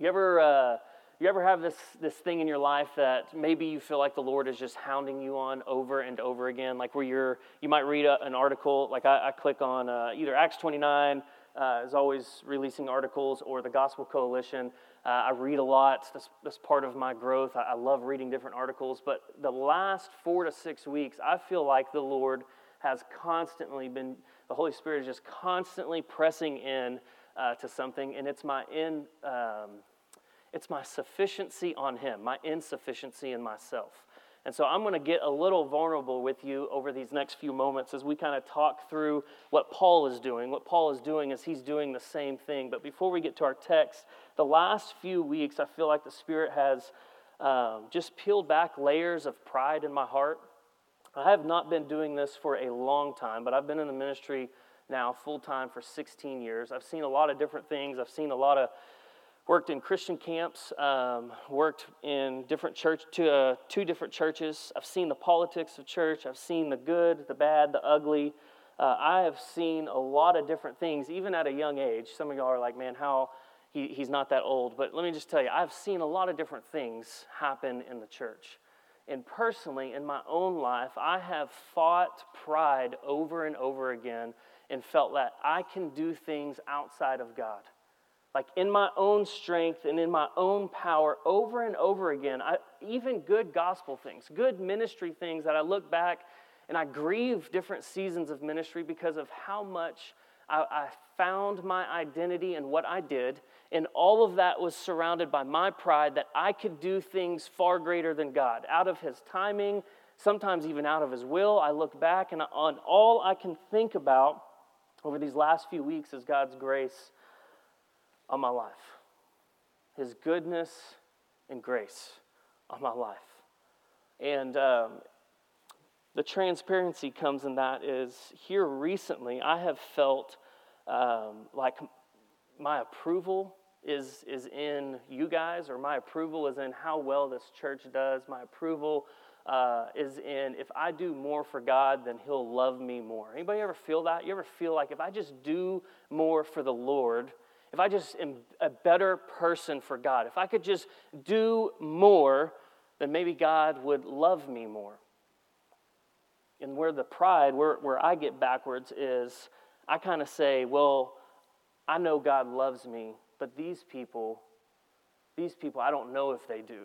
You ever, uh, you ever have this, this thing in your life that maybe you feel like the Lord is just hounding you on over and over again? Like where you're, you might read a, an article, like I, I click on uh, either Acts 29 uh, is always releasing articles or the Gospel Coalition. Uh, I read a lot. That's, that's part of my growth. I, I love reading different articles. But the last four to six weeks, I feel like the Lord has constantly been, the Holy Spirit is just constantly pressing in uh, to something, and it's my in, um, it's my sufficiency on Him, my insufficiency in myself. And so I'm going to get a little vulnerable with you over these next few moments as we kind of talk through what Paul is doing. What Paul is doing is he's doing the same thing. But before we get to our text, the last few weeks, I feel like the Spirit has um, just peeled back layers of pride in my heart. I have not been doing this for a long time, but I've been in the ministry now full time for 16 years. I've seen a lot of different things. I've seen a lot of worked in Christian camps, um, worked in different church, two, uh, two different churches. I've seen the politics of church. I've seen the good, the bad, the ugly. Uh, I have seen a lot of different things, even at a young age. Some of y'all are like, man, how he, he's not that old. But let me just tell you, I've seen a lot of different things happen in the church. And personally, in my own life, I have fought pride over and over again and felt that I can do things outside of God. Like in my own strength and in my own power, over and over again, I, even good gospel things, good ministry things that I look back and I grieve different seasons of ministry because of how much I, I found my identity in what I did. And all of that was surrounded by my pride that I could do things far greater than God. Out of His timing, sometimes even out of His will, I look back and on all I can think about over these last few weeks is God's grace on my life, His goodness and grace on my life. And um, the transparency comes in that is here recently, I have felt um, like my approval is, is in you guys, or my approval is in how well this church does. My approval uh, is in if I do more for God, then He'll love me more. Anybody ever feel that? You ever feel like if I just do more for the Lord, if I just am a better person for God, if I could just do more, then maybe God would love me more. And where the pride, where, where I get backwards, is I kind of say, well, I know God loves me, but these people, these people, I don't know if they do.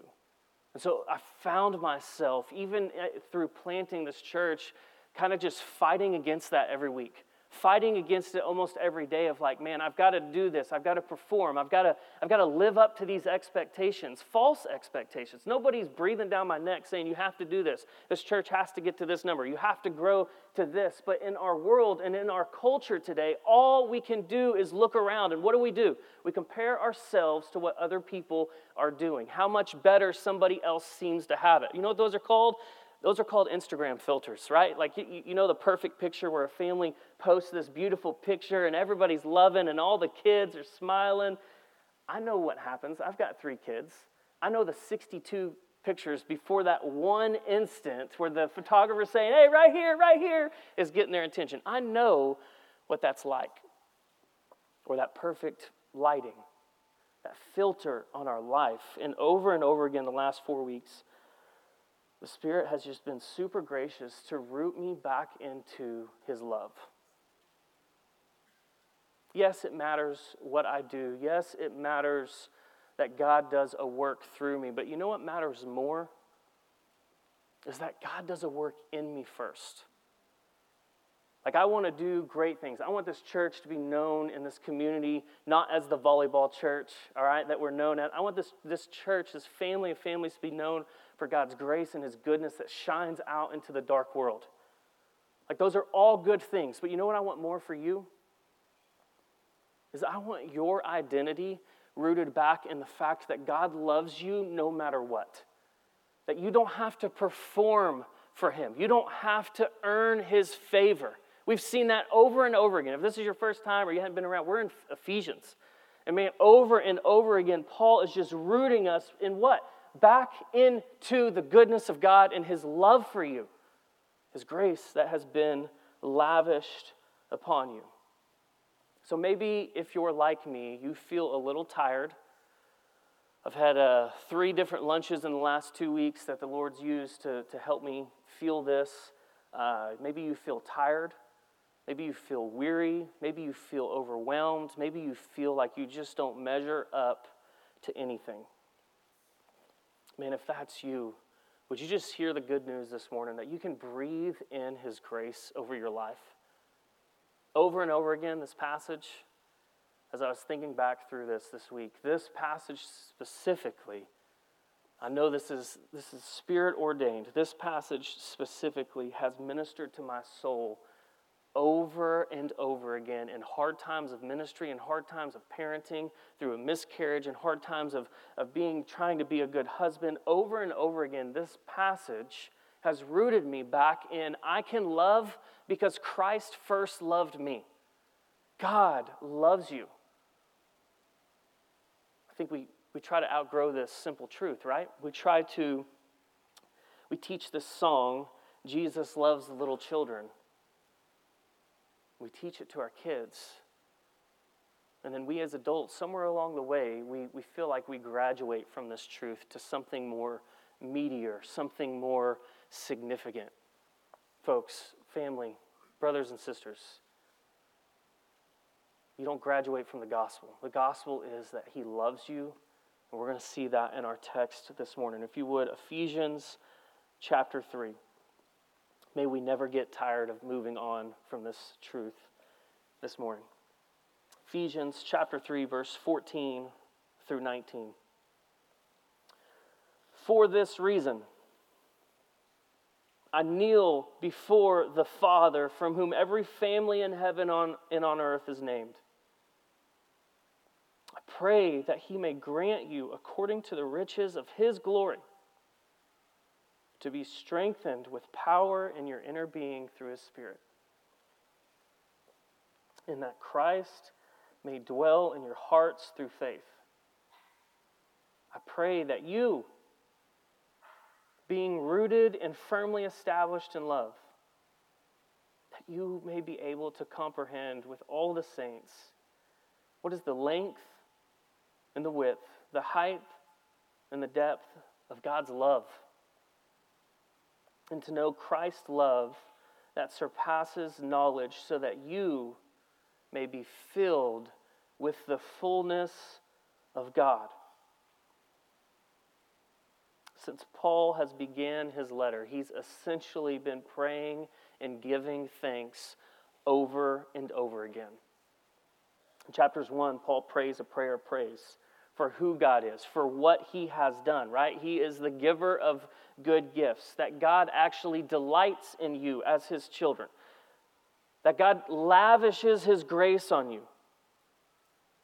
And so I found myself, even eh, through planting this church, kind of just fighting against that every week fighting against it almost every day of like man i've got to do this i've got to perform i've got to i've got to live up to these expectations false expectations. Nobody's breathing down my neck saying you have to do this. This church has to get to this number. You have to grow to this. But in our world and in our culture today all we can do is look around. And what do we do? We compare ourselves to what other people are doing. How much better somebody else seems to have it. You know what those are called those are called Instagram filters, right? Like, you, you know, the perfect picture where a family posts this beautiful picture and everybody's loving and all the kids are smiling. I know what happens. I've got three kids. I know the 62 pictures before that one instant where the photographer's saying, hey, right here, right here, is getting their attention. I know what that's like. Or that perfect lighting, that filter on our life. And over and over again, the last four weeks, the Spirit has just been super gracious to root me back into His love. Yes, it matters what I do. Yes, it matters that God does a work through me. But you know what matters more? Is that God does a work in me first. Like, I want to do great things. I want this church to be known in this community, not as the volleyball church, all right, that we're known at. I want this, this church, this family of families to be known for God's grace and His goodness that shines out into the dark world. Like, those are all good things. But you know what I want more for you? Is I want your identity rooted back in the fact that God loves you no matter what. That you don't have to perform for Him, you don't have to earn His favor. We've seen that over and over again. If this is your first time or you haven't been around, we're in Ephesians. And man, over and over again, Paul is just rooting us in what? Back into the goodness of God and His love for you, His grace that has been lavished upon you. So maybe if you're like me, you feel a little tired I've had uh, three different lunches in the last two weeks that the Lord's used to, to help me feel this. Uh, maybe you feel tired. Maybe you feel weary. Maybe you feel overwhelmed. Maybe you feel like you just don't measure up to anything. Man, if that's you, would you just hear the good news this morning that you can breathe in His grace over your life? Over and over again, this passage as I was thinking back through this this week, this passage specifically, I know this is, this is spirit ordained. This passage specifically has ministered to my soul over and over again in hard times of ministry and hard times of parenting, through a miscarriage and hard times of, of being trying to be a good husband. Over and over again, this passage has rooted me back in I can love because Christ first loved me. God loves you. I think we, we try to outgrow this simple truth, right? We try to, we teach this song, Jesus loves the little children. We teach it to our kids. And then we as adults, somewhere along the way, we, we feel like we graduate from this truth to something more meatier, something more significant. Folks, family, brothers and sisters, you don't graduate from the gospel. The gospel is that he loves you, and we're going to see that in our text this morning. If you would, Ephesians chapter 3. May we never get tired of moving on from this truth this morning. Ephesians chapter 3, verse 14 through 19. For this reason, I kneel before the Father, from whom every family in heaven on, and on earth is named I pray that he may grant you, according to the riches of his glory, to be strengthened with power in your inner being through his Spirit, and that Christ may dwell in your hearts through faith. I pray that you, being rooted and firmly established in love, that you may be able to comprehend with all the saints what is the length and the width, the height and the depth of God's love. And to know Christ's love that surpasses knowledge, so that you may be filled with the fullness of God. Since Paul has began his letter, he's essentially been praying and giving thanks over and over again. In chapters 1, Paul prays a prayer of praise for who God is, for what He has done, right? He is the giver of good gifts, that God actually delights in you as His children, that God lavishes His grace on you.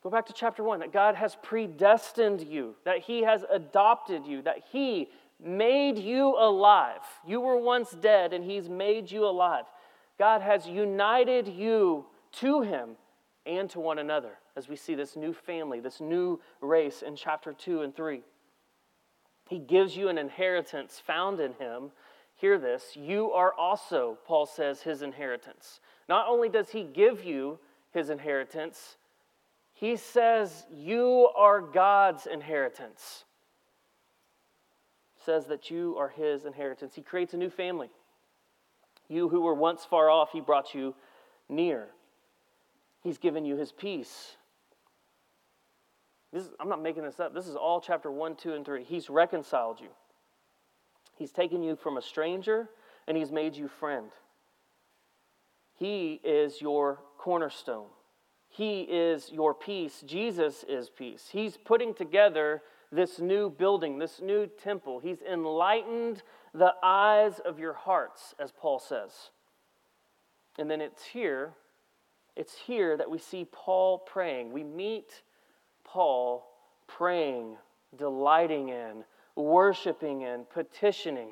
Go back to chapter 1 that God has predestined you, that He has adopted you, that He made you alive. You were once dead, and He's made you alive. God has united you to Him and to one another as we see this new family, this new race in chapter 2 and 3. He gives you an inheritance found in him. Hear this, you are also, Paul says, his inheritance. Not only does he give you his inheritance, he says you are God's inheritance. Says that you are his inheritance. He creates a new family. You who were once far off, he brought you near. He's given you his peace. This I'm not making this up. This is all chapter 1, 2, and 3. He's reconciled you. He's taken you from a stranger and he's made you friend. He is your cornerstone. He is your peace. Jesus is peace. He's putting together this new building, this new temple. He's enlightened the eyes of your hearts, as Paul says. And then it's here, it's here that we see Paul praying. We meet Paul praying, delighting in, worshiping in, petitioning,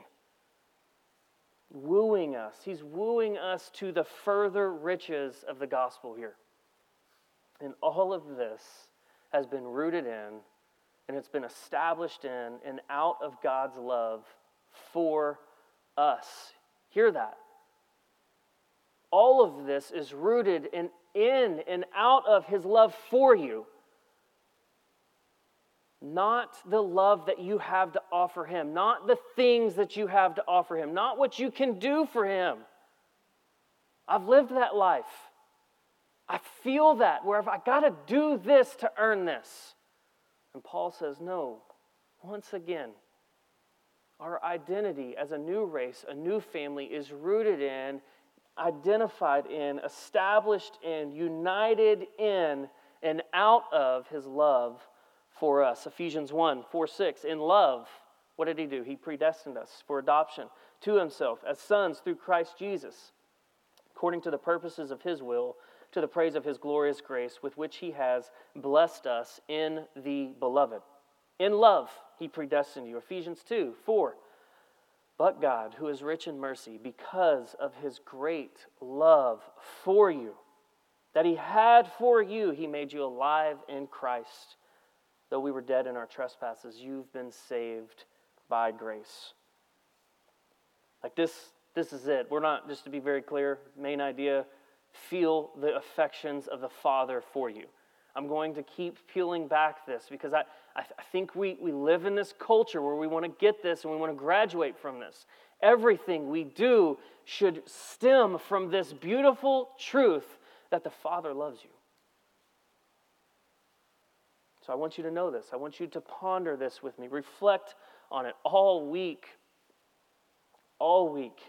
wooing us. He's wooing us to the further riches of the gospel here. And all of this has been rooted in and it's been established in and out of God's love for us. Hear that. All of this is rooted in, in and out of his love for you not the love that you have to offer him, not the things that you have to offer him, not what you can do for him. I've lived that life. I feel that where if I got to do this to earn this. And Paul says, no, once again, our identity as a new race, a new family, is rooted in, identified in, established in, united in, and out of his love for us. Ephesians 1 4 6. In love, what did he do? He predestined us for adoption to himself as sons through Christ Jesus, according to the purposes of his will, to the praise of his glorious grace, with which he has blessed us in the beloved. In love, he predestined you. Ephesians 2 4. But God, who is rich in mercy, because of his great love for you, that he had for you, he made you alive in Christ Though we were dead in our trespasses, you've been saved by grace. Like this, this is it. We're not, just to be very clear, main idea feel the affections of the Father for you. I'm going to keep peeling back this because I, I, think we, we live in this culture where we want to get this and we want to graduate from this. Everything we do should stem from this beautiful truth that the Father loves you. So I want you to know this. I want you to ponder this with me. Reflect on it all week. All week.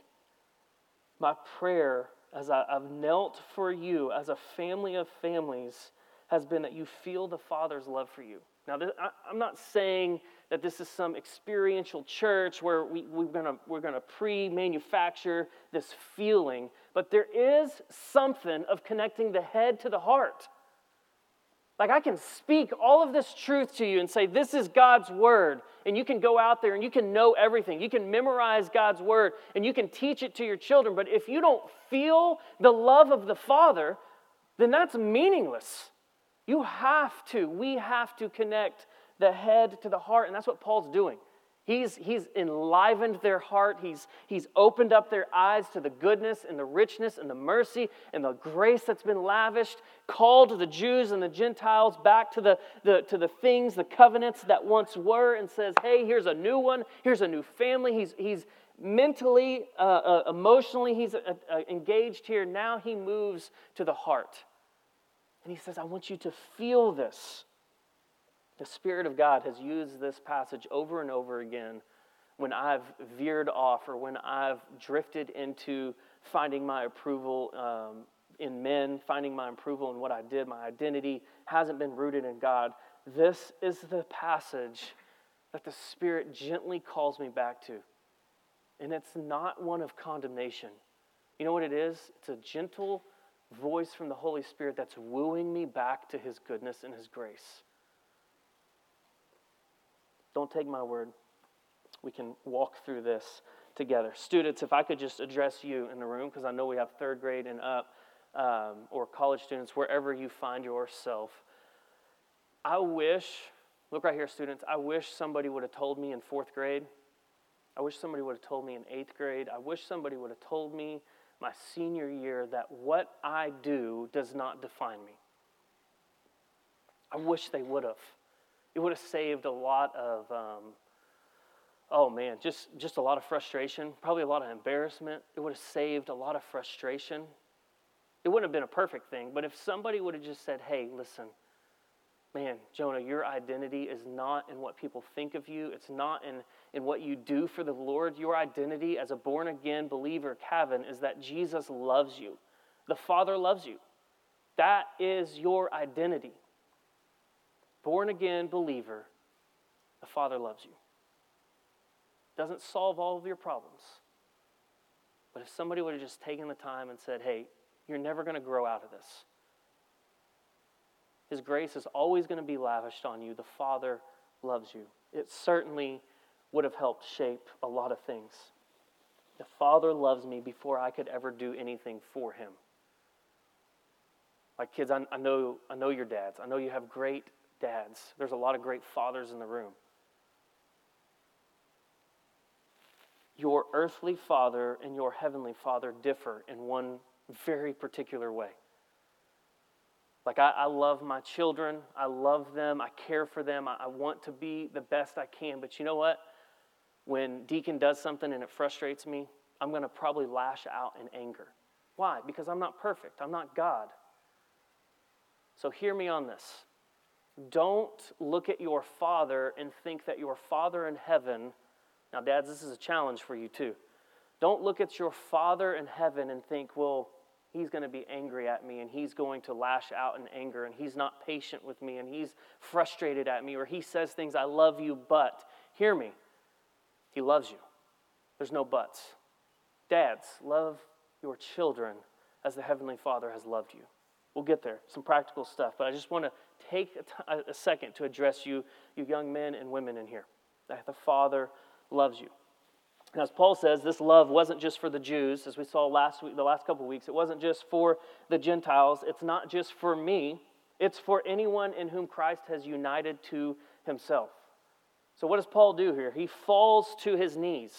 My prayer as I, have knelt for you as a family of families has been that you feel the Father's love for you. Now, this, I, I'm not saying that this is some experiential church where we, we're going we're gonna pre manufacture this feeling, but there is something of connecting the head to the heart. Like, I can speak all of this truth to you and say, This is God's word. And you can go out there and you can know everything. You can memorize God's word and you can teach it to your children. But if you don't feel the love of the Father, then that's meaningless. You have to, we have to connect the head to the heart. And that's what Paul's doing. He's, he's enlivened their heart. He's, he's opened up their eyes to the goodness and the richness and the mercy and the grace that's been lavished, called the Jews and the Gentiles back to the, the, to the things, the covenants that once were, and says, hey, here's a new one, here's a new family. He's, he's mentally, uh, uh, emotionally, he's uh, uh engaged here. Now he moves to the heart. And he says, I want you to feel this. The Spirit of God has used this passage over and over again when I've veered off or when I've drifted into finding my approval um, in men, finding my approval in what I did. My identity hasn't been rooted in God. This is the passage that the Spirit gently calls me back to. And it's not one of condemnation. You know what it is? It's a gentle voice from the Holy Spirit that's wooing me back to His goodness and His grace. Don't take my word. We can walk through this together. Students, if I could just address you in the room, because I know we have third grade and up, um, or college students, wherever you find yourself. I wish, look right here, students, I wish somebody would have told me in fourth grade. I wish somebody would have told me in eighth grade. I wish somebody would have told me my senior year that what I do does not define me. I wish they would have. It would have saved a lot of, um, oh man, just, just a lot of frustration, probably a lot of embarrassment. It would have saved a lot of frustration. It wouldn't have been a perfect thing, but if somebody would have just said, hey, listen, man, Jonah, your identity is not in what people think of you. It's not in, in what you do for the Lord. Your identity as a born again believer, Kevin, is that Jesus loves you. The Father loves you. That is your identity born again believer, the Father loves you. Doesn't solve all of your problems. But if somebody would have just taken the time and said, hey, you're never going to grow out of this, His grace is always going to be lavished on you. The Father loves you. It certainly would have helped shape a lot of things. The Father loves me before I could ever do anything for Him. My kids, I, I, know, I know your dads. I know you have great dads. There's a lot of great fathers in the room. Your earthly father and your heavenly father differ in one very particular way. Like, I, I love my children. I love them. I care for them. I, I want to be the best I can. But you know what? When Deacon does something and it frustrates me, I'm going to probably lash out in anger. Why? Because I'm not perfect. I'm not God. So hear me on this. Don't look at your father and think that your father in heaven, now, dads, this is a challenge for you too. Don't look at your father in heaven and think, well, he's going to be angry at me and he's going to lash out in anger and he's not patient with me and he's frustrated at me or he says things, I love you, but hear me. He loves you. There's no buts. Dads, love your children as the Heavenly Father has loved you. We'll get there, some practical stuff, but I just want to take a, t- a second to address you, you young men and women in here. The Father loves you. And as Paul says, this love wasn't just for the Jews, as we saw last week, the last couple of weeks. It wasn't just for the Gentiles. It's not just for me. It's for anyone in whom Christ has united to himself. So, what does Paul do here? He falls to his knees.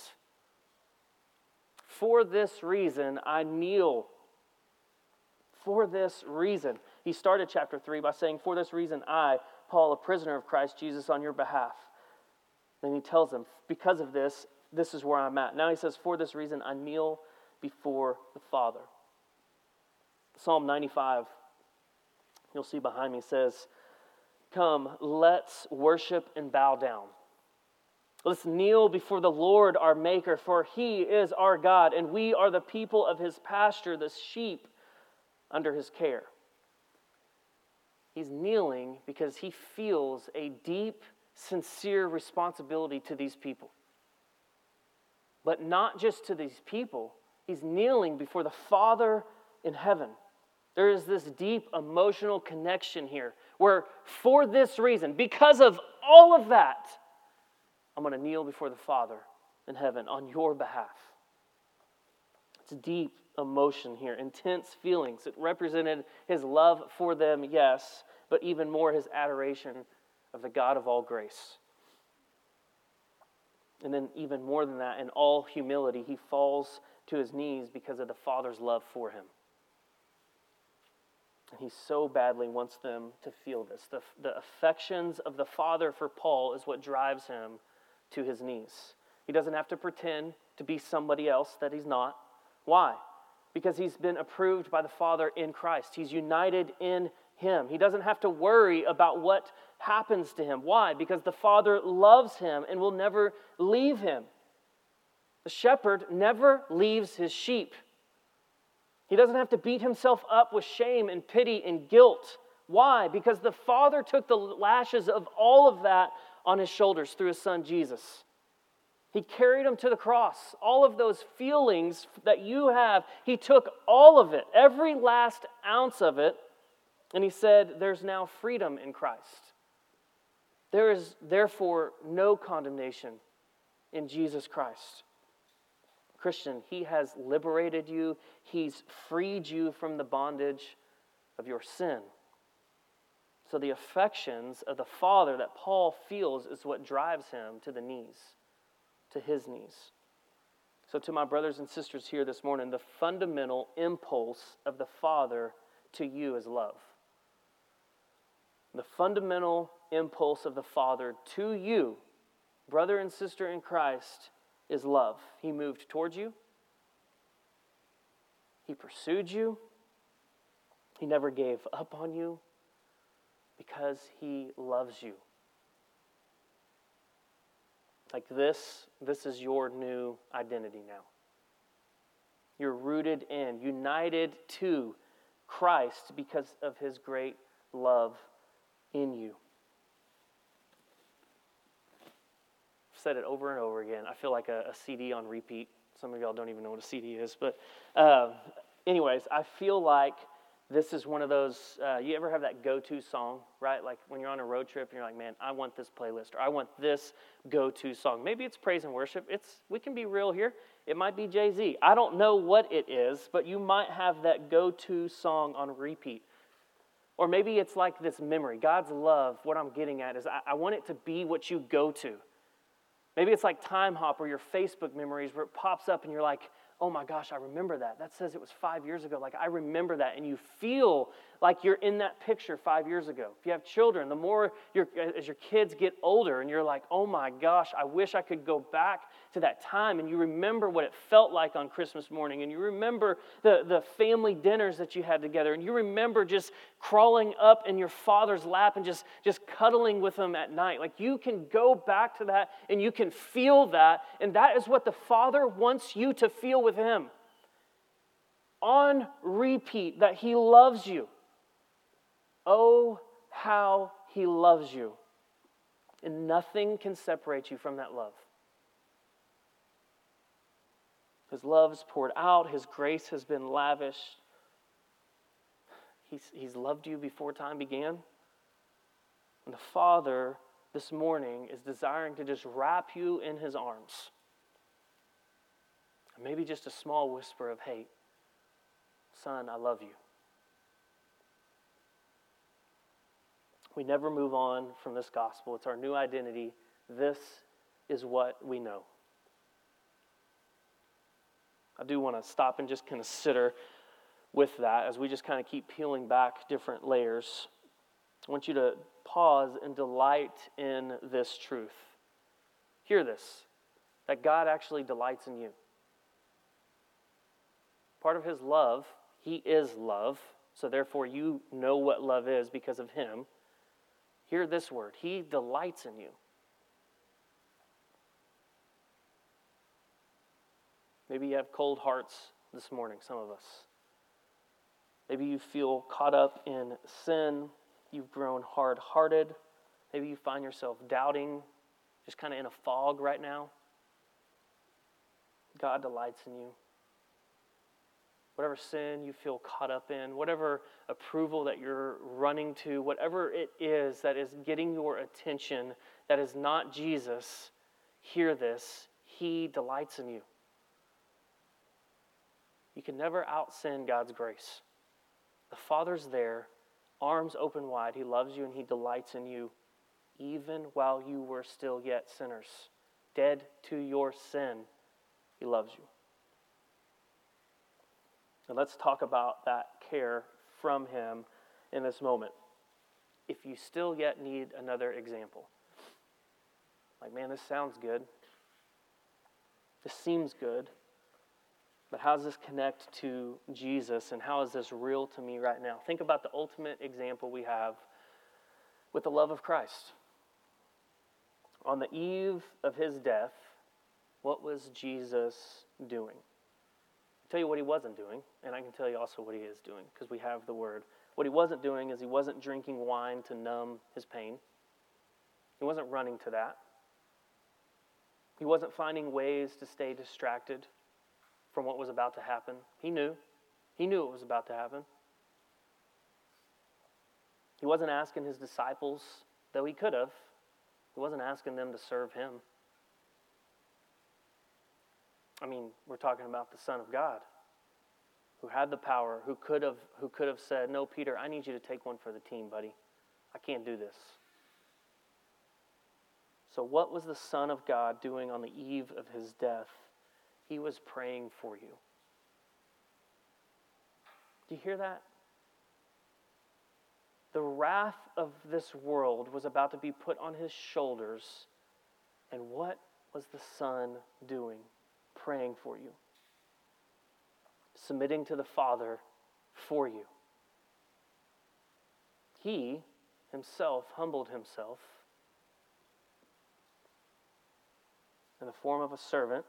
For this reason, I kneel. For this reason. He started chapter 3 by saying, For this reason, I, Paul, a prisoner of Christ Jesus, on your behalf. Then he tells them, Because of this, this is where I'm at. Now he says, For this reason, I kneel before the Father. Psalm 95, you'll see behind me, says, Come, let's worship and bow down. Let's kneel before the Lord our Maker, for he is our God, and we are the people of his pasture, the sheep under his care. He's kneeling because he feels a deep, sincere responsibility to these people. But not just to these people, he's kneeling before the Father in heaven. There is this deep emotional connection here where, for this reason, because of all of that, I'm going to kneel before the Father in heaven on your behalf. It's deep emotion here, intense feelings. It represented his love for them, yes, but even more his adoration of the God of all grace. And then, even more than that, in all humility, he falls to his knees because of the Father's love for him. And he so badly wants them to feel this. The, the affections of the Father for Paul is what drives him to his knees. He doesn't have to pretend to be somebody else that he's not. Why? Because he's been approved by the Father in Christ. He's united in him. He doesn't have to worry about what happens to him. Why? Because the Father loves him and will never leave him. The shepherd never leaves his sheep. He doesn't have to beat himself up with shame and pity and guilt. Why? Because the Father took the lashes of all of that on his shoulders through his son Jesus. He carried him to the cross. All of those feelings that you have, he took all of it, every last ounce of it, and he said, There's now freedom in Christ. There is therefore no condemnation in Jesus Christ. Christian, he has liberated you, he's freed you from the bondage of your sin. So, the affections of the Father that Paul feels is what drives him to the knees, to his knees. So, to my brothers and sisters here this morning, the fundamental impulse of the Father to you is love. The fundamental impulse of the Father to you, brother and sister in Christ, is love. He moved towards you, He pursued you, He never gave up on you because he loves you. Like this, this is your new identity now. You're rooted in, united to Christ because of his great love in you. I've said it over and over again. I feel like a, a CD on repeat. Some of y'all don't even know what a CD is. But, uh, anyways, I feel like this is one of those uh, you ever have that go-to song right? Like when you're on a road trip and you're like man i want this playlist or i want this go-to song. Maybe it's praise and worship. It's we can be real here. It might be jay-z. I don't know what it is but you might have that go-to song on repeat. Or maybe it's like this memory. God's love what i'm getting at is I, I want it to be what you go to. Maybe it's like Timehop or your facebook memories where it pops up and you're like oh my gosh, I remember that. That says it was five years ago. Like, I remember that. And you feel like you're in that picture five years ago. If you have children, the more as your kids get older and you're like, oh my gosh, I wish I could go back to that time. And you remember what it felt like on Christmas morning. And you remember the, the family dinners that you had together. And you remember just crawling up in your father's lap and just, just cuddling with him at night. Like you can go back to that and you can feel that. And that is what the Father wants you to feel with him on repeat that he loves you. Oh, how he loves you. And nothing can separate you from that love. His love's poured out, His grace has been lavished. He's, he's loved you before time began. And the Father this morning is desiring to just wrap you in His arms. maybe just a small whisper of, hey, son, I love you. We never move on from this gospel. It's our new identity. This is what we know. I do want to stop and just consider with that as we just kind of keep peeling back different layers. I want you to pause and delight in this truth. Hear this that God actually delights in you. Part of his love, he is love, so therefore you know what love is because of him. Hear this word He delights in you. Maybe you have cold hearts this morning, some of us. Maybe you feel caught up in sin. You've grown hard hearted. Maybe you find yourself doubting, just kind of in a fog right now. God delights in you whatever sin you feel caught up in, whatever approval that you're running to, whatever it is that is getting your attention that is not Jesus, hear this. He delights in you. You can never out sin God's grace. The Father's there, arms open wide. He loves you and He delights in you, even while you were still yet sinners, dead to your sin. He loves you. And let's talk about that care from Him in this moment. If you still yet need another example, like, man, this sounds good. This seems good. But how does this connect to Jesus and how is this real to me right now? Think about the ultimate example we have with the love of Christ. On the eve of his death, what was Jesus doing? Tell you what he wasn't doing, and I can tell you also what he is doing because we have the word. What he wasn't doing is he wasn't drinking wine to numb his pain. He wasn't running to that. He wasn't finding ways to stay distracted from what was about to happen. He knew. He knew it was about to happen. He wasn't asking his disciples, though he could have, he wasn't asking them to serve him. I mean, we're talking about the Son of God who had the power, who could have, who could have said, No, Peter, I need you to take one for the team, buddy. I can't do this. So, what was the Son of God doing on the eve of his death? He was praying for you. Do you hear that? The wrath of this world was about to be put on his shoulders. And what was the Son doing? Praying for you, submitting to the Father for you. He himself humbled himself in the form of a servant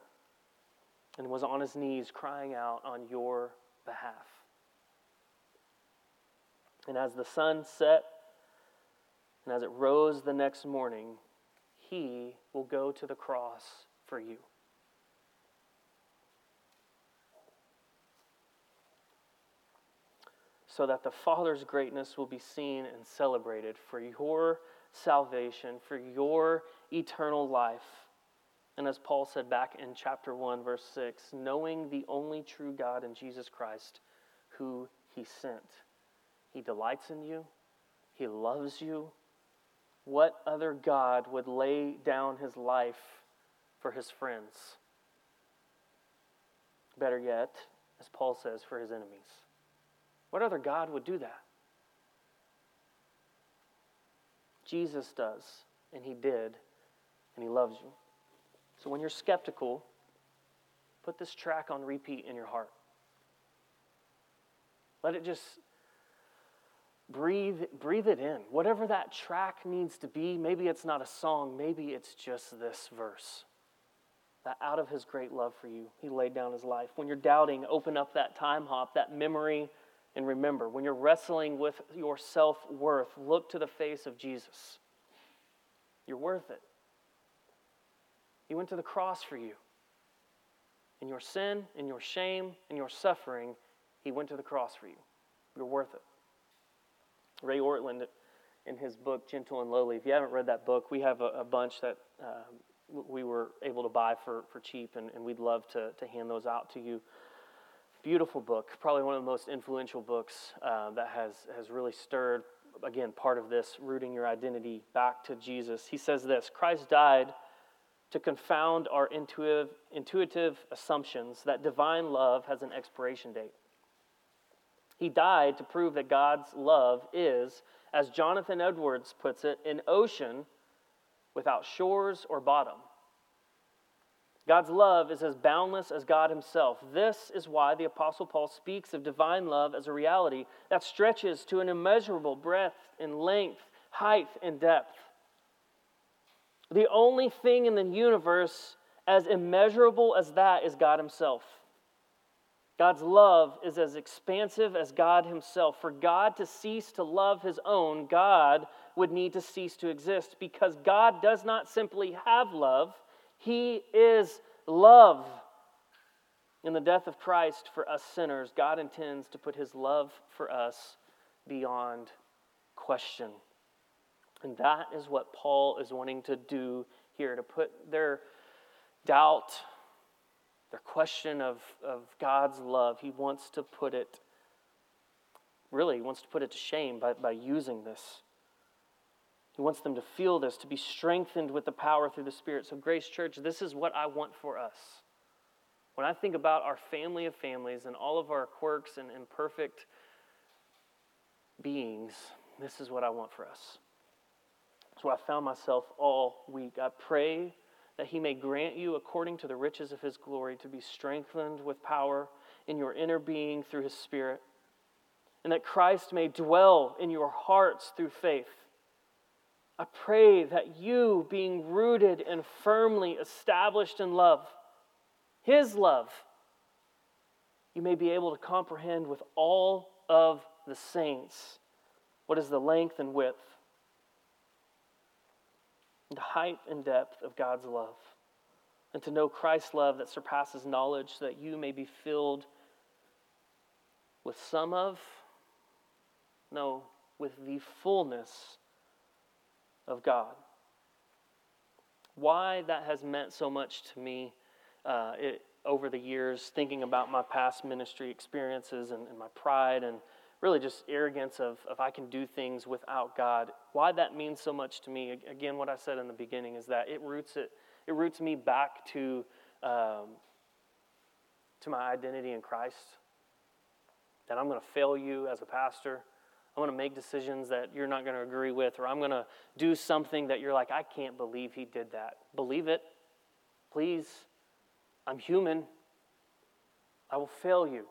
and was on his knees crying out on your behalf. And as the sun set and as it rose the next morning, he will go to the cross for you. So that the Father's greatness will be seen and celebrated for your salvation, for your eternal life. And as Paul said back in chapter 1, verse 6, knowing the only true God in Jesus Christ, who he sent. He delights in you, he loves you. What other God would lay down his life for his friends? Better yet, as Paul says, for his enemies. What other God would do that? Jesus does, and He did, and He loves you. So when you're skeptical, put this track on repeat in your heart. Let it just breathe, breathe it in. Whatever that track needs to be, maybe it's not a song, maybe it's just this verse. That out of his great love for you, he laid down his life. When you're doubting, open up that Timehop, that memory, and remember. When you're wrestling with your self worth, look to the face of Jesus. You're worth it. He went to the cross for you. In your sin, in your shame, in your suffering, he went to the cross for you. You're worth it. Ray Ortlund, in his book, Gentle and Lowly, if you haven't read that book, we have a, a bunch that uh, we were able to buy for, for cheap, and, and we'd love to, to hand those out to you. Beautiful book, probably one of the most influential books uh, that has, has really stirred, again, part of this, rooting your identity back to Jesus. He says this Christ died to confound our intuitive, intuitive assumptions that divine love has an expiration date. He died to prove that God's love is, as Jonathan Edwards puts it, an ocean without shores or bottom. God's love is as boundless as God Himself. This is why the Apostle Paul speaks of divine love as a reality that stretches to an immeasurable breadth and length, height and depth. The only thing in the universe as immeasurable as that is God Himself. God's love is as expansive as God Himself. For God to cease to love His own, God would need to cease to exist because God does not simply have love, He is love. In the death of Christ for us sinners, God intends to put His love for us beyond question. And that is what Paul is wanting to do here to put their doubt their question of, of God's love, he wants to put it, really, he wants to put it to shame by, by using this. He wants them to feel this, to be strengthened with the power through the Spirit. So, Grace Church, this is what I want for us. When I think about our family of families and all of our quirks and imperfect beings, this is what I want for us. So I found myself all week. I pray that he may grant you, according to the riches of his glory, to be strengthened with power in your inner being through his Spirit, and that Christ may dwell in your hearts through faith. I pray that you, being rooted and firmly established in love, his love, you may be able to comprehend with all of the saints what is the length and width and the height and depth of God's love, and to know Christ's love that surpasses knowledge, so that you may be filled with some of, no, with the fullness of God. Why that has meant so much to me uh, it, over the years, thinking about my past ministry experiences and, and my pride and really just arrogance of, of I can do things without God. Why that means so much to me, again, what I said in the beginning is that it roots it, it roots me back to, um, to my identity in Christ. That I'm going to fail you as a pastor. I'm going to make decisions that you're not going to agree with, or I'm going to do something that you're like, I can't believe he did that. Believe it. Please. I'm human. I will fail you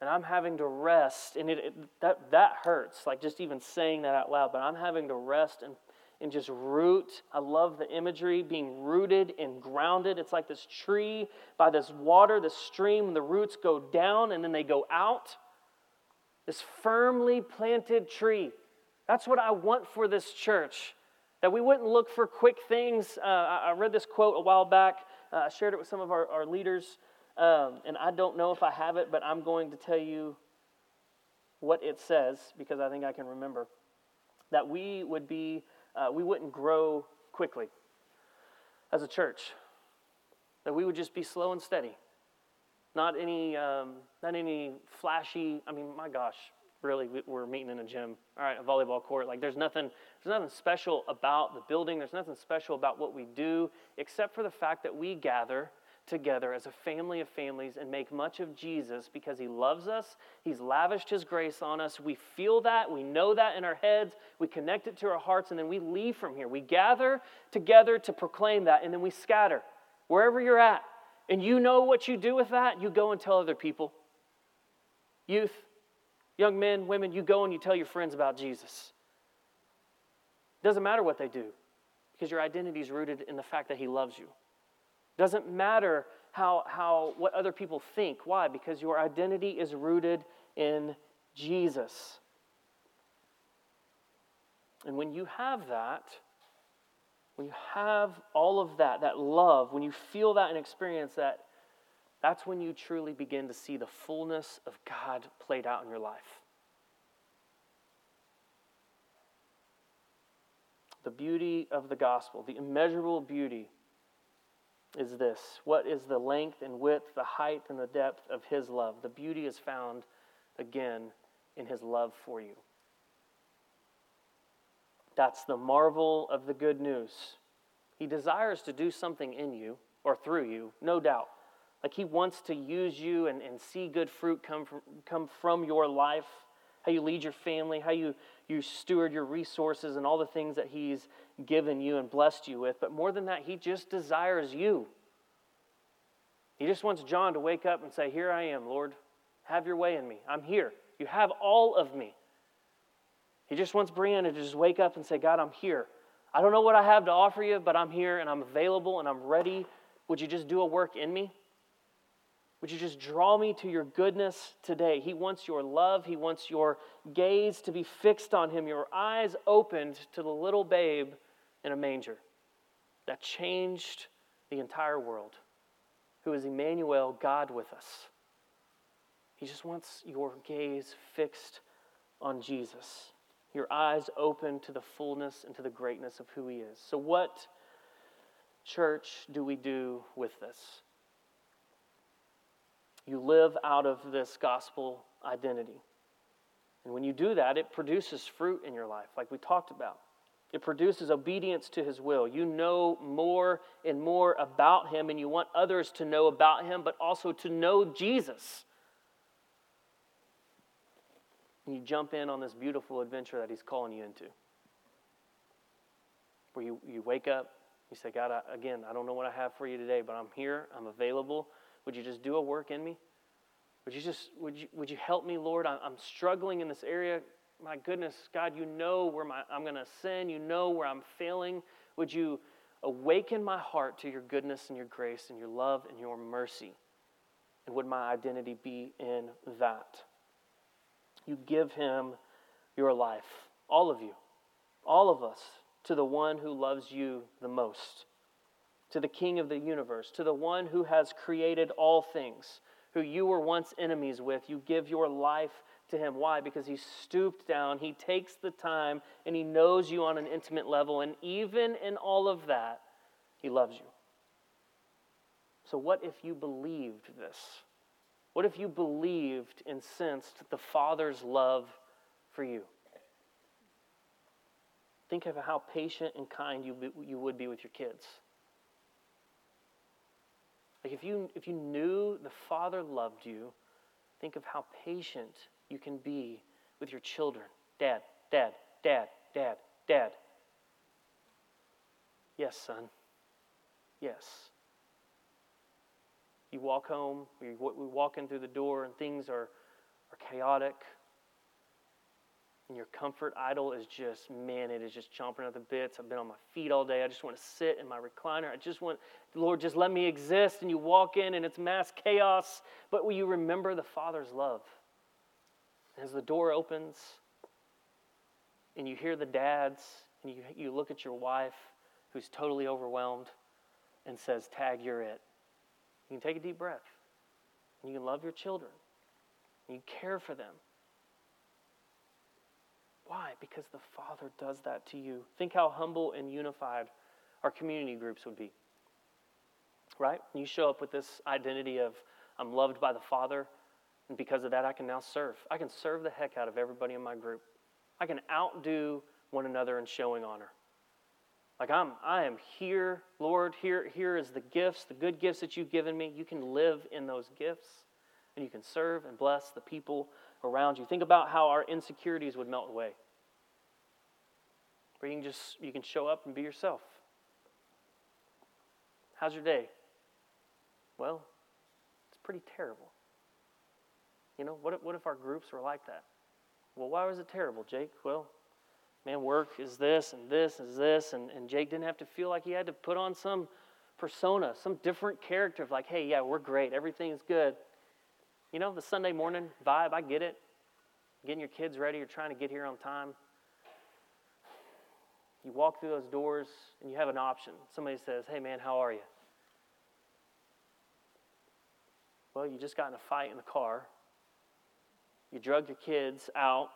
and I'm having to rest, and it, it, that, that hurts, like just even saying that out loud, but I'm having to rest and, and just root. I love the imagery, being rooted and grounded. It's like this tree by this water, this stream, the roots go down and then they go out. This firmly planted tree. That's what I want for this church. That we wouldn't look for quick things. Uh, I, read this quote a while back. Uh, I shared it with some of our, our leaders. Um, and I don't know if I have it, but I'm going to tell you what it says because I think I can remember. That we would be, uh, we wouldn't grow quickly as a church. That we would just be slow and steady. Not any, um, not any flashy. I mean, my gosh, really, we're meeting in a gym. All right, a volleyball court. Like, there's nothing, there's nothing special about the building. There's nothing special about what we do, except for the fact that we gather together as a family of families and make much of Jesus because he loves us. He's lavished his grace on us. We feel that, we know that in our heads, we connect it to our hearts, and then we leave from here. We gather together to proclaim that, and then we scatter wherever you're at. And you know what you do with that? You go and tell other people. Youth, young men, women, you go and you tell your friends about Jesus. Doesn't matter what they do because your identity is rooted in the fact that he loves you. Doesn't matter how, how what other people think. Why? Because your identity is rooted in Jesus. And when you have that, when you have all of that, that love, when you feel that and experience that, that's when you truly begin to see the fullness of God played out in your life. The beauty of the gospel, the immeasurable beauty, is this What is the length and width, the height and the depth of His love? The beauty is found again in His love for you. That's the marvel of the good news. He desires to do something in you or through you, no doubt. Like he wants to use you and, and see good fruit come from, come from your life, how you lead your family, how you, you steward your resources, and all the things that he's given you and blessed you with. But more than that, he just desires you. He just wants John to wake up and say, Here I am, Lord. Have your way in me. I'm here. You have all of me. He just wants Brianna to just wake up and say, God, I'm here. I don't know what I have to offer you, but I'm here and I'm available and I'm ready. Would you just do a work in me? Would you just draw me to your goodness today? He wants your love. He wants your gaze to be fixed on Him, your eyes opened to the little babe in a manger that changed the entire world, who is Emmanuel, God with us. He just wants your gaze fixed on Jesus your eyes open to the fullness and to the greatness of who He is. So, what, church, do we do with this? You live out of this gospel identity. And when you do that, it produces fruit in your life, like we talked about. It produces obedience to his will. You know more and more about him, and you want others to know about him, but also to know Jesus and you jump in on this beautiful adventure that He's calling you into. Where you, you wake up, you say, God, I, again, I don't know what I have for you today, but I'm here, I'm available. Would you just do a work in me? Would you just, would you, would you help me, Lord? I, I'm struggling in this area. My goodness, God, you know where my, I'm going to sin. You know where I'm failing. Would you awaken my heart to your goodness and your grace and your love and your mercy? And would my identity be in that? You give him your life. All of you, all of us, to the one who loves you the most, to the King of the universe, to the one who has created all things, who you were once enemies with. You give your life to him. Why? Because he stooped down, he takes the time, and he knows you on an intimate level. And even in all of that, he loves you. So, what if you believed this? What if you believed and sensed the Father's love for you? Think of how patient and kind you, be, you would be with your kids. Like if you, if you knew the Father loved you, think of how patient you can be with your children. Dad, dad, dad, dad, dad. Yes, son. Yes. You walk home, we walk in through the door, and things are, are chaotic. And your comfort idol is just, man, it is just chomping at the bits. I've been on my feet all day. I just want to sit in my recliner. I just want, Lord, just let me exist. And you walk in and it's mass chaos. But will you remember the Father's love? as the door opens and you hear the dads and you, you look at your wife who's totally overwhelmed and says, Tag, you're it. You can take a deep breath. And you can love your children. You care for them. Why? Because the Father does that to you. Think how humble and unified our community groups would be. Right? You show up with this identity of, I'm loved by the Father, and because of that, I can now serve. I can serve the heck out of everybody in my group. I can outdo one another in showing honor. Like I'm I am here, Lord, here here is the gifts, the good gifts that you've given me. You can live in those gifts and you can serve and bless the people around you. Think about how our insecurities would melt away. Where you can just you can show up and be yourself. How's your day? Well, it's pretty terrible. You know, what if, what if our groups were like that? Well, why was it terrible, Jake? Well, man, work is this and this is this, and, and Jake didn't have to feel like he had to put on some persona, some different character of like, hey, yeah, we're great, everything's good. You know, the Sunday morning vibe, I get it. Getting your kids ready, you're trying to get here on time. You walk through those doors and you have an option. Somebody says, hey, man, how are you? Well, you just got in a fight in the car. You drug your kids out,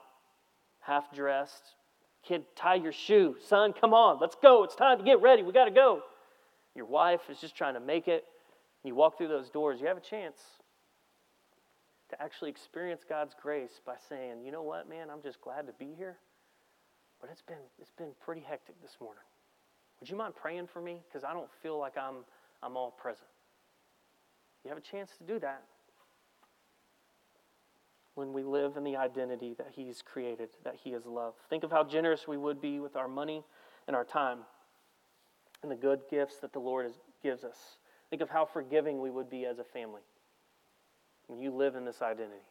half dressed. Kid, tie your shoe. Son, come on, let's go. It's time to get ready. We got to go. Your wife is just trying to make it. You walk through those doors, you have a chance to actually experience God's grace by saying, you know what, man, I'm just glad to be here. But it's been it's been pretty hectic this morning. Would you mind praying for me? Because I don't feel like I'm I'm all present. You have a chance to do that when we live in the identity that He's created, that He is love. Think of how generous we would be with our money and our time and the good gifts that the Lord is, gives us. Think of how forgiving we would be as a family when you live in this identity.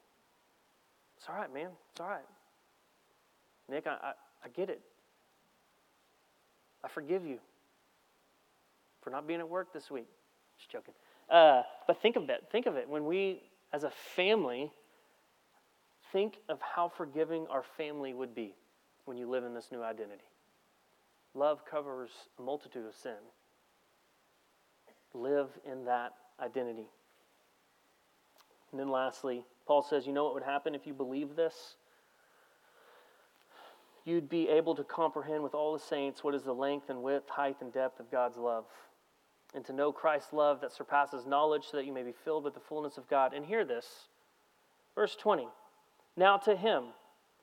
It's all right, man. It's all right. Nick, I, I, I get it. I forgive you for not being at work this week. Just joking. Uh, but think of that. Think of it. When we, as a family, think of how forgiving our family would be when you live in this new identity. Love covers a multitude of sin. Live in that identity. And then lastly, Paul says, you know what would happen if you believe this? You'd be able to comprehend with all the saints what is the length and width, height, and depth of God's love, and to know Christ's love that surpasses knowledge, so that you may be filled with the fullness of God. And hear this. Verse 20. Now to him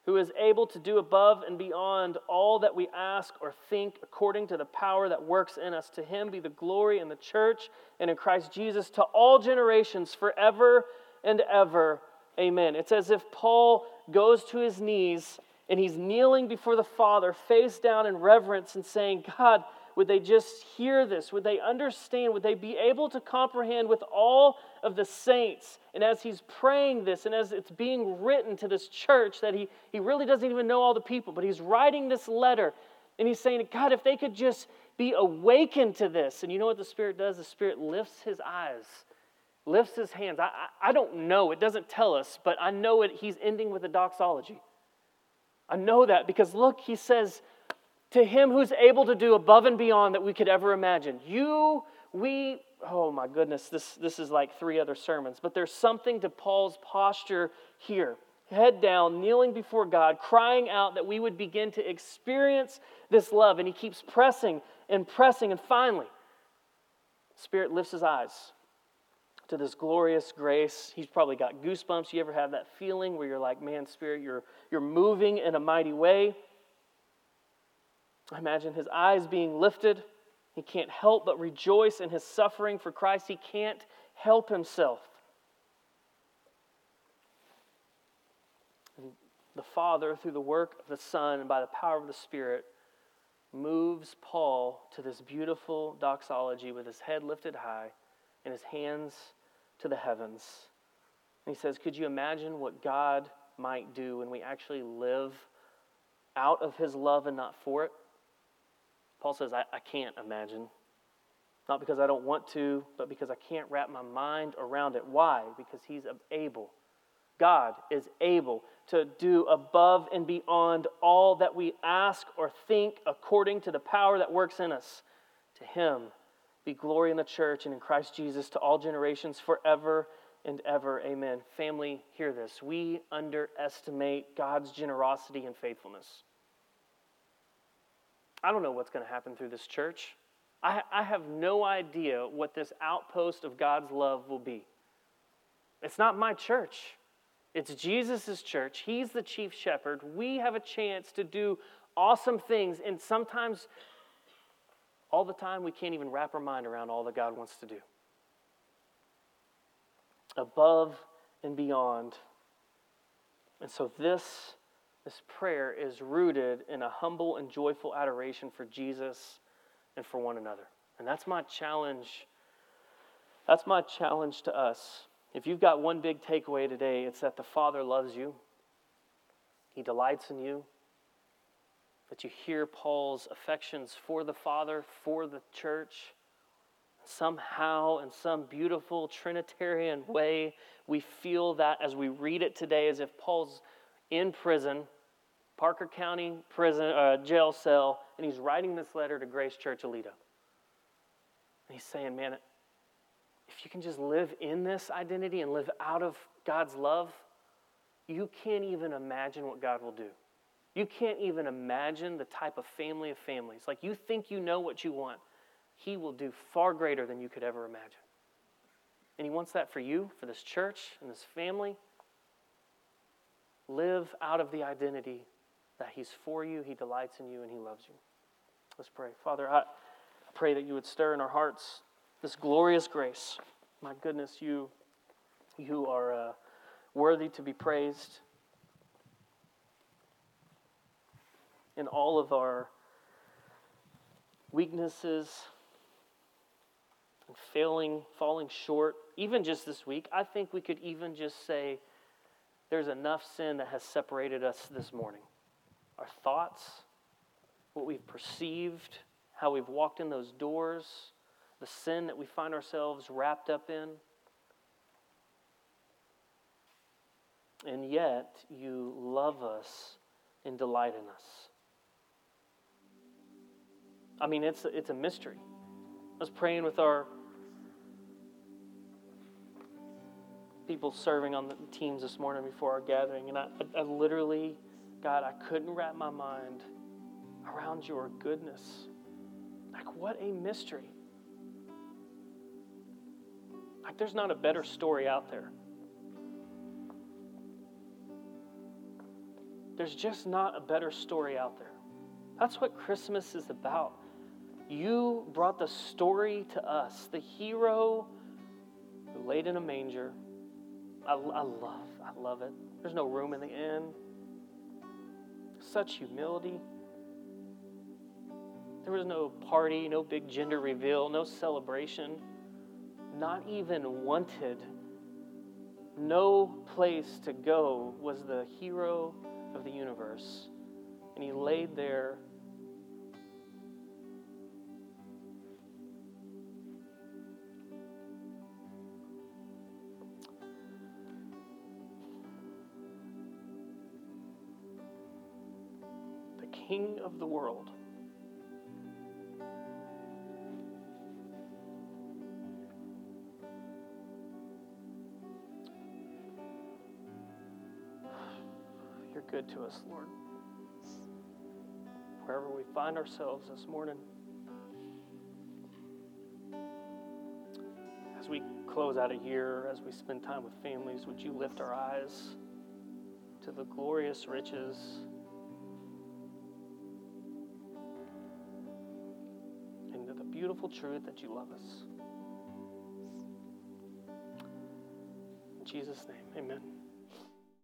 who is able to do above and beyond all that we ask or think according to the power that works in us, to him be the glory in the church and in Christ Jesus to all generations forever and ever. Amen. It's as if Paul goes to his knees and he's kneeling before the Father, face down in reverence, and saying, God, would they just hear this? Would they understand? Would they be able to comprehend with all of the saints? And as he's praying this, and as it's being written to this church, that he, he really doesn't even know all the people, but he's writing this letter, and he's saying, God, if they could just be awakened to this. And you know what the Spirit does? The Spirit lifts his eyes, lifts his hands. I, I, I don't know, it doesn't tell us, but I know it. He's ending with a doxology. I know that because look, he says, to him who's able to do above and beyond that we could ever imagine. You, we, oh my goodness, this, this is like three other sermons, but there's something to Paul's posture here. Head down, kneeling before God, crying out that we would begin to experience this love. And he keeps pressing and pressing, and finally, Spirit lifts his eyes to this glorious grace. He's probably got goosebumps. You ever have that feeling where you're like, man, Spirit, you're, you're moving in a mighty way? I imagine his eyes being lifted. He can't help but rejoice in his suffering for Christ. He can't help himself. And the Father, through the work of the Son and by the power of the Spirit, moves Paul to this beautiful doxology with his head lifted high and his hands to the heavens. And he says, Could you imagine what God might do when we actually live out of his love and not for it? Paul says, I, I can't imagine. Not because I don't want to, but because I can't wrap my mind around it. Why? Because he's able. God is able to do above and beyond all that we ask or think according to the power that works in us. To him be glory in the church and in Christ Jesus to all generations forever and ever. Amen. Family, hear this. We underestimate God's generosity and faithfulness. I don't know what's going to happen through this church. I, I have no idea what this outpost of God's love will be. It's not my church. It's Jesus' church. He's the chief shepherd. We have a chance to do awesome things, and sometimes all the time, we can't even wrap our mind around all that God wants to do. Above and beyond. And so this, this prayer is rooted in a humble and joyful adoration for Jesus and for one another. And that's my challenge. That's my challenge to us. If you've got one big takeaway today, it's that the Father loves you. He delights in you. That you hear Paul's affections for the Father, for the church. Somehow, in some beautiful Trinitarian way, we feel that as we read it today, as if Paul's in prison, Parker County prison uh, jail cell, and he's writing this letter to Grace Church Aledo. And he's saying, man, if you can just live in this identity and live out of God's love, you can't even imagine what God will do. You can't even imagine the type of family of families. Like you think you know what you want, He will do far greater than you could ever imagine. And He wants that for you, for this church and this family. Live out of the identity that He's for you, He delights in you, and He loves you. Let's pray. Father, I pray that you would stir in our hearts this glorious grace. My goodness, you, you are uh, worthy to be praised. In all of our weaknesses and failing, falling short, even just this week, I think we could even just say there's enough sin that has separated us this morning. Our thoughts, what we've perceived, how we've walked in those doors the sin that we find ourselves wrapped up in. And yet, you love us and delight in us. I mean, it's, it's a mystery. I was praying with our people serving on the teams this morning before our gathering, and I, I, I literally, God, I couldn't wrap my mind around your goodness. Like, what a mystery. Like, there's not a better story out there. There's just not a better story out there. That's what Christmas is about. You brought the story to us, the hero who laid in a manger. I, I love, I love it. There's no room in the inn. Such humility. There was no party, no big gender reveal, no celebration not even wanted, no place to go, was the hero of the universe. And he laid there. King of the world. You're good to us, Lord. Wherever we find ourselves this morning, as we close out a year, as we spend time with families, would you lift our eyes to the glorious riches? Beautiful truth that you love us. In Jesus' name, amen.